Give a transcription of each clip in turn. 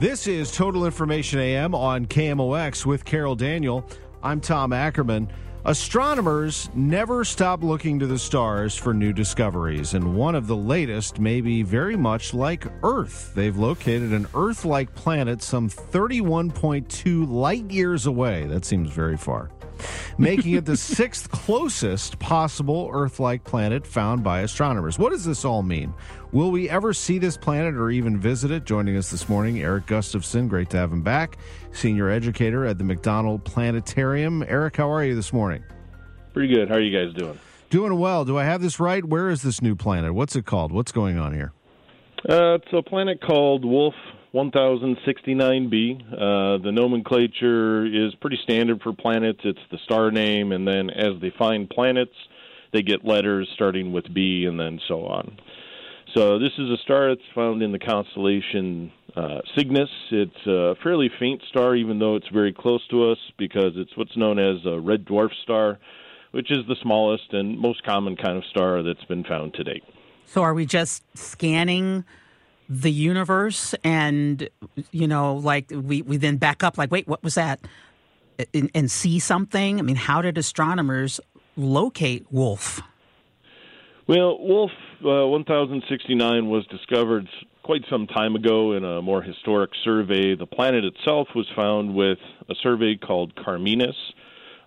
This is Total Information AM on KMOX with Carol Daniel. I'm Tom Ackerman. Astronomers never stop looking to the stars for new discoveries, and one of the latest may be very much like Earth. They've located an Earth like planet some 31.2 light years away. That seems very far making it the sixth closest possible Earth like planet found by astronomers. What does this all mean? Will we ever see this planet or even visit it? Joining us this morning, Eric Gustafson. Great to have him back, senior educator at the McDonnell Planetarium. Eric, how are you this morning? Pretty good. How are you guys doing? Doing well. Do I have this right? Where is this new planet? What's it called? What's going on here? Uh, it's a planet called Wolf 1069b. Uh, the nomenclature is pretty standard for planets. It's the star name, and then as they find planets, they get letters starting with B and then so on. So this is a star that's found in the constellation uh, Cygnus. It's a fairly faint star, even though it's very close to us, because it's what's known as a red dwarf star, which is the smallest and most common kind of star that's been found to date. So are we just scanning the universe and you know like we, we then back up like wait what was that? And, and see something? I mean how did astronomers locate wolf? Well wolf uh, 1069 was discovered quite some time ago in a more historic survey. The planet itself was found with a survey called CARMENES.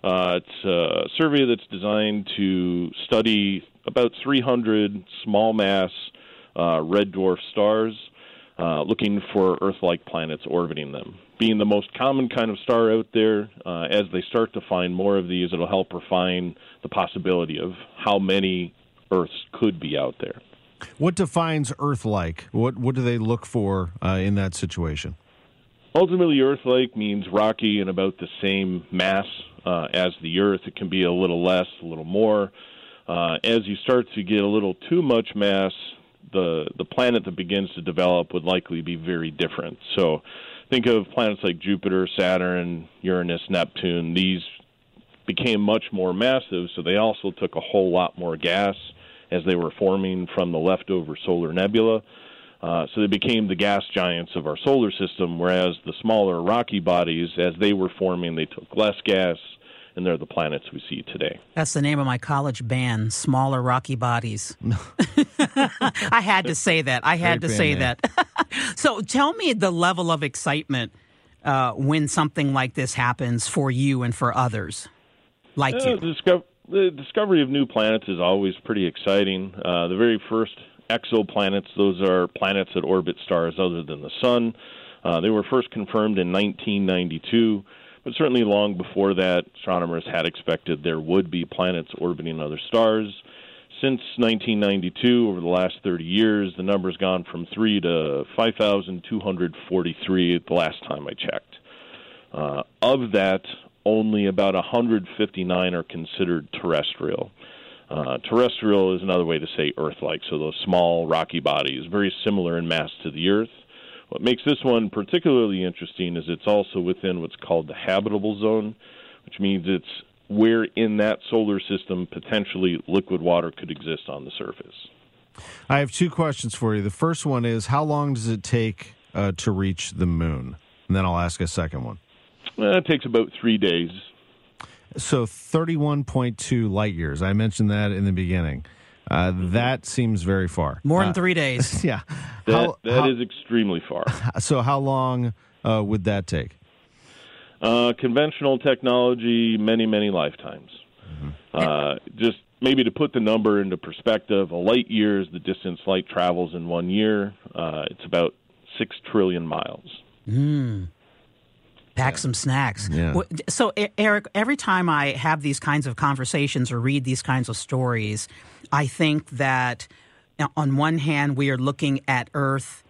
Uh, it's a survey that's designed to study about 300 small mass red dwarf stars, uh, looking for Earth like planets orbiting them. Being the most common kind of star out there, uh, as they start to find more of these, it'll help refine the possibility of how many Earths could be out there. What defines Earth like? What, what do they look for uh, in that situation? Ultimately, Earth like means rocky and about the same mass uh, as the Earth. It can be a little less, a little more. Uh, as you start to get a little too much mass, the the planet that begins to develop would likely be very different. So think of planets like Jupiter, Saturn, Uranus, Neptune. These became much more massive, so they also took a whole lot more gas as they were forming from the leftover solar nebula. Uh, so they became the gas giants of our solar system, whereas the smaller rocky bodies, as they were forming, they took less gas, and they're the planets we see today. That's the name of my college band, Smaller Rocky Bodies. I had to say that. I had Great to say name. that. so tell me the level of excitement uh, when something like this happens for you and for others like uh, you. The, the, discovery of new planets is always pretty exciting. Uh, the very first exoplanets, those are planets that orbit stars other than the sun. Uh, they were first confirmed in 1992. But certainly long before that, astronomers had expected there would be planets orbiting other stars. Since 1992, over the last 30 years, the number's gone from 3 to 5,243 the last time I checked. Uh, of that, only about 159 are considered terrestrial. Uh, terrestrial is another way to say Earth like, so those small rocky bodies, very similar in mass to the Earth. What makes this one particularly interesting is it's also within what's called the habitable zone, which means it's where in that solar system potentially liquid water could exist on the surface. I have two questions for you. The first one is how long does it take uh, to reach the moon? And then I'll ask a second one. Uh, it takes about three days. So 31.2 light years. I mentioned that in the beginning. Uh, that seems very far. More than uh, three days. yeah. That, how, that how, is extremely far. So, how long uh, would that take? Uh, conventional technology, many, many lifetimes. Mm-hmm. Uh, just maybe to put the number into perspective, a light year is the distance light travels in one year. Uh, it's about six trillion miles. Mm. Pack yeah. some snacks. Yeah. So, Eric, every time I have these kinds of conversations or read these kinds of stories, I think that on one hand, we are looking at Earth.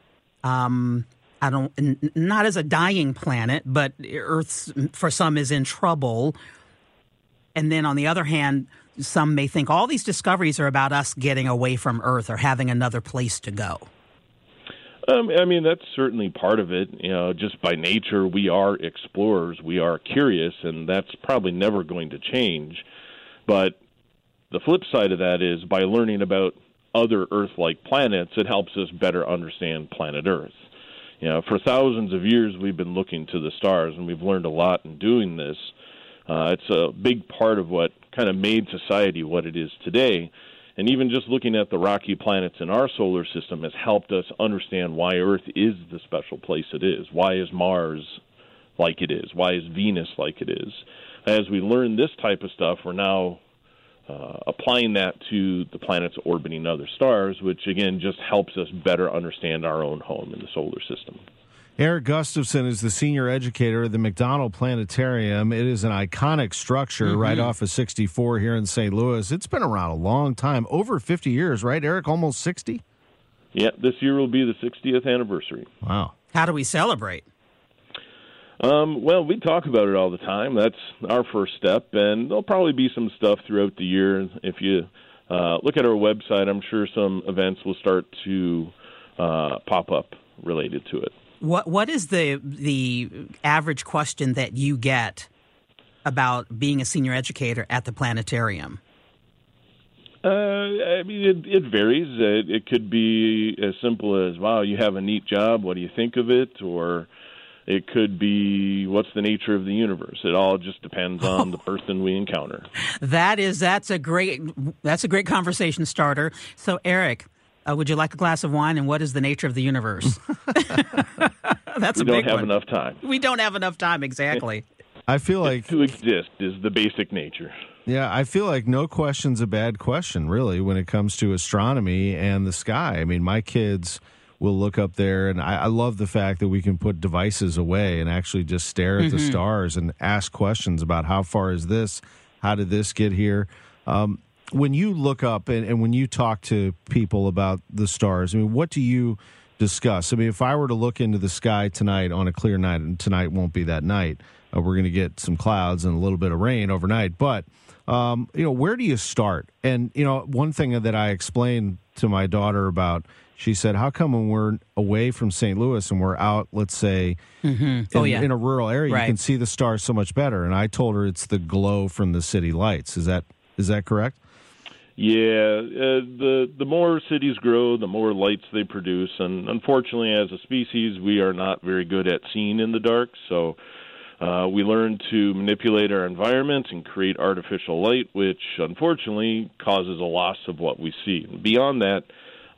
Um, I don't, n- not as a dying planet, but Earth for some is in trouble. And then on the other hand, some may think all these discoveries are about us getting away from Earth or having another place to go. Um, I mean, that's certainly part of it. You know, just by nature, we are explorers. We are curious, and that's probably never going to change. But the flip side of that is by learning about other Earth-like planets, it helps us better understand planet Earth. You know, for thousands of years, we've been looking to the stars, and we've learned a lot in doing this. Uh, it's a big part of what kind of made society what it is today. And even just looking at the rocky planets in our solar system has helped us understand why Earth is the special place it is. Why is Mars like it is? Why is Venus like it is? As we learn this type of stuff, we're now uh, applying that to the planets orbiting other stars, which again just helps us better understand our own home in the solar system. Eric Gustafson is the senior educator at the McDonnell Planetarium. It is an iconic structure mm-hmm. right off of 64 here in St. Louis. It's been around a long time, over 50 years, right, Eric? Almost 60? Yeah, this year will be the 60th anniversary. Wow. How do we celebrate? Um, well, we talk about it all the time. That's our first step, and there'll probably be some stuff throughout the year. If you uh, look at our website, I'm sure some events will start to uh, pop up related to it. What What is the the average question that you get about being a senior educator at the planetarium? Uh, I mean, it, it varies. It, it could be as simple as, "Wow, you have a neat job. What do you think of it?" or it could be what's the nature of the universe. It all just depends on the person we encounter. That is that's a great that's a great conversation starter. So Eric, uh, would you like a glass of wine? And what is the nature of the universe? That's we a big one. We don't have enough time. We don't have enough time, exactly. I feel like to exist is the basic nature. Yeah, I feel like no question's a bad question, really, when it comes to astronomy and the sky. I mean, my kids will look up there, and I, I love the fact that we can put devices away and actually just stare at mm-hmm. the stars and ask questions about how far is this, how did this get here. Um, when you look up and, and when you talk to people about the stars, I mean, what do you discuss? I mean, if I were to look into the sky tonight on a clear night, and tonight won't be that night, uh, we're going to get some clouds and a little bit of rain overnight. But um, you know, where do you start? And you know, one thing that I explained to my daughter about, she said, "How come when we're away from St. Louis and we're out, let's say, mm-hmm. oh, in, yeah. in a rural area, right. you can see the stars so much better?" And I told her it's the glow from the city lights. Is that is that correct? Yeah, uh, the the more cities grow, the more lights they produce, and unfortunately, as a species, we are not very good at seeing in the dark. So, uh, we learn to manipulate our environment and create artificial light, which unfortunately causes a loss of what we see. Beyond that,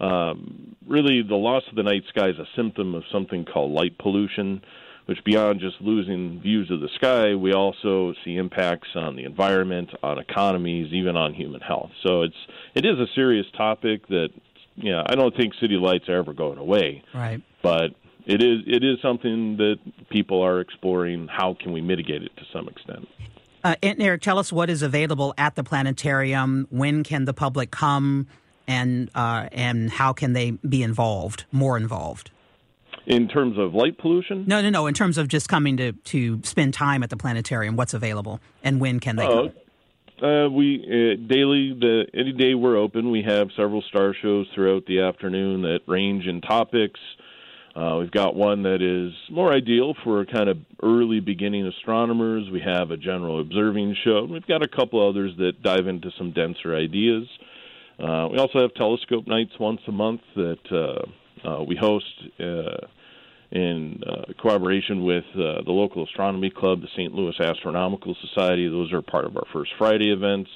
um, really, the loss of the night sky is a symptom of something called light pollution which beyond just losing views of the sky, we also see impacts on the environment, on economies, even on human health. So it's it is a serious topic that you know, I don't think city lights are ever going away. Right. But it is it is something that people are exploring. How can we mitigate it to some extent? Uh, and Eric, tell us what is available at the planetarium. When can the public come, and uh, and how can they be involved, more involved? In terms of light pollution? No, no, no. In terms of just coming to, to spend time at the planetarium, what's available and when can they uh, come? Uh, we uh, daily, the any day we're open, we have several star shows throughout the afternoon that range in topics. Uh, we've got one that is more ideal for kind of early beginning astronomers. We have a general observing show. We've got a couple others that dive into some denser ideas. Uh, we also have telescope nights once a month that uh, uh, we host uh, in uh, collaboration with uh, the local astronomy club, the St. Louis Astronomical Society. Those are part of our First Friday events.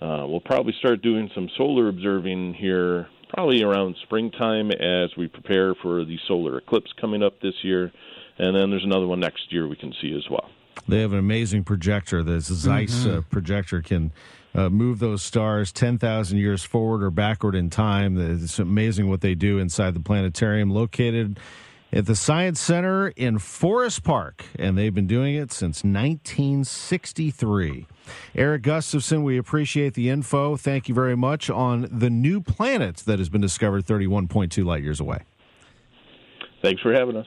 We'll probably start doing some solar observing here probably around springtime as we prepare for the solar eclipse coming up this year. And then there's another one next year we can see as well. They have an amazing projector. The Zeiss mm-hmm. uh, projector can uh, move those stars 10,000 years forward or backward in time. It's amazing what they do inside the planetarium located at the Science Center in Forest Park, and they've been doing it since 1963. Eric Gustafson, we appreciate the info. Thank you very much on the new planet that has been discovered 31.2 light years away. Thanks for having us.